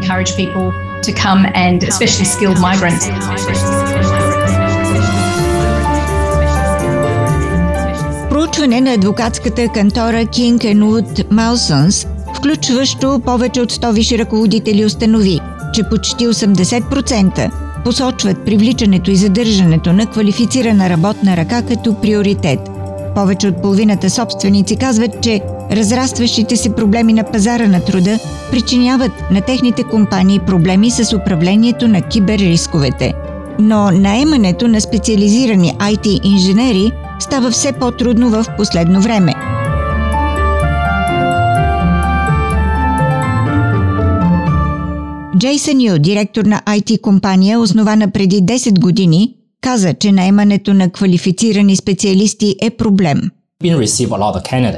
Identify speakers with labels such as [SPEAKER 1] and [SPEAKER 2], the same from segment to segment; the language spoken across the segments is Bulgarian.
[SPEAKER 1] encourage people to come and, especially skilled migrants.
[SPEAKER 2] Проучване на адвокатската кантора King Wood Malsons, включващо повече от 100 висши ръководители, установи, че почти 80% посочват привличането и задържането на квалифицирана работна ръка като приоритет. Повече от половината собственици казват, че разрастващите се проблеми на пазара на труда причиняват на техните компании проблеми с управлението на киберрисковете. Но наемането на специализирани IT инженери става все по-трудно в последно време. Джейсън Ю, директор на IT компания, основана преди 10 години, каза, че наемането на квалифицирани специалисти е проблем.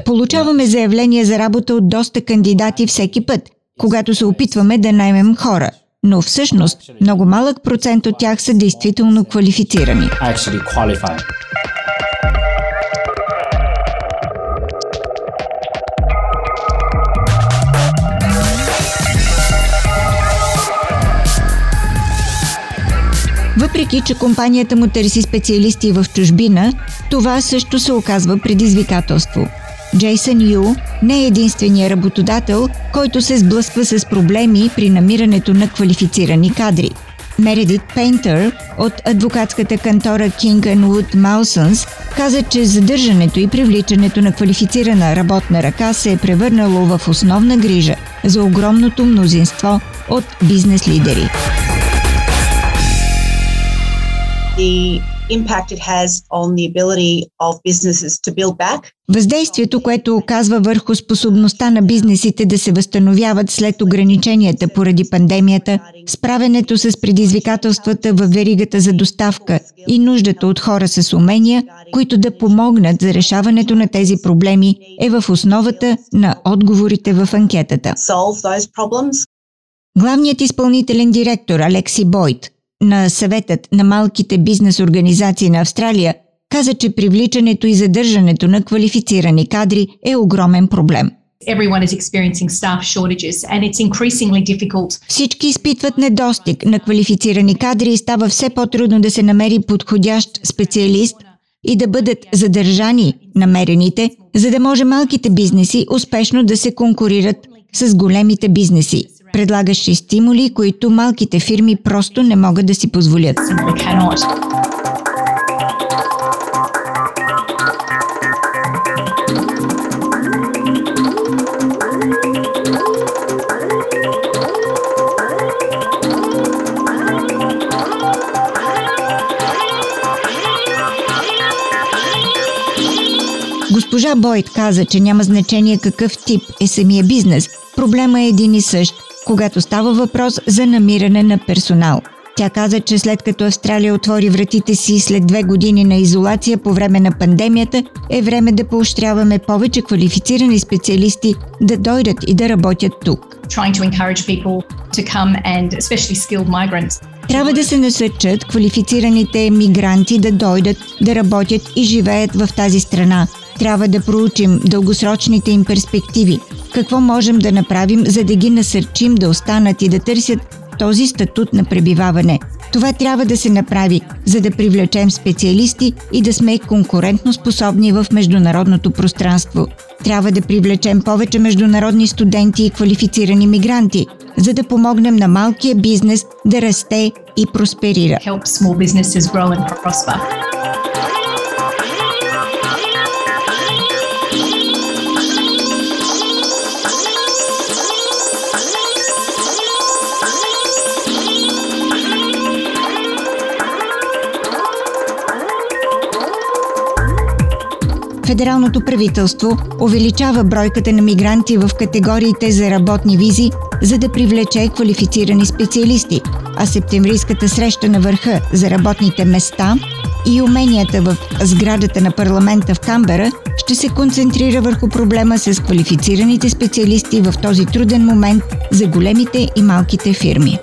[SPEAKER 2] Получаваме заявления за работа от доста кандидати всеки път, когато се опитваме да наймем хора. Но всъщност много малък процент от тях са действително квалифицирани. Въпреки, че компанията му търси специалисти в чужбина, това също се оказва предизвикателство. Джейсън Ю не е единствения работодател, който се сблъсква с проблеми при намирането на квалифицирани кадри. Мередит Пейнтър от адвокатската кантора King Wood Malsons каза, че задържането и привличането на квалифицирана работна ръка се е превърнало в основна грижа за огромното мнозинство от бизнес лидери.
[SPEAKER 3] Impact it has on the ability of businesses to build back.
[SPEAKER 2] Въздействието, което оказва върху способността на бизнесите да се възстановяват след ограниченията поради пандемията, справенето с предизвикателствата в веригата за доставка и нуждата от хора с умения, които да помогнат за решаването на тези проблеми, е в основата на отговорите в анкетата. Главният изпълнителен директор Алекси Бойт на съветът на малките бизнес организации на Австралия каза, че привличането и задържането на квалифицирани кадри е огромен проблем. Всички изпитват недостиг на квалифицирани кадри и става все по-трудно да се намери подходящ специалист и да бъдат задържани намерените, за да може малките бизнеси успешно да се конкурират с големите бизнеси предлагаше стимули, които малките фирми просто не могат да си позволят. Госпожа Бойт каза, че няма значение какъв тип е самия бизнес. Проблема е един и същ когато става въпрос за намиране на персонал. Тя каза, че след като Австралия отвори вратите си след две години на изолация по време на пандемията, е време да поощряваме повече квалифицирани специалисти да дойдат и да работят тук. Трябва да се насърчат квалифицираните мигранти да дойдат, да работят и живеят в тази страна. Трябва да проучим дългосрочните им перспективи, какво можем да направим, за да ги насърчим да останат и да търсят този статут на пребиваване. Това трябва да се направи, за да привлечем специалисти и да сме конкурентно способни в международното пространство. Трябва да привлечем повече международни студенти и квалифицирани мигранти, за да помогнем на малкия бизнес да расте и просперира. Федералното правителство увеличава бройката на мигранти в категориите за работни визи, за да привлече квалифицирани специалисти, а септемврийската среща на върха за работните места и уменията в сградата на парламента в Камбера ще се концентрира върху проблема с квалифицираните специалисти в този труден момент за големите и малките фирми.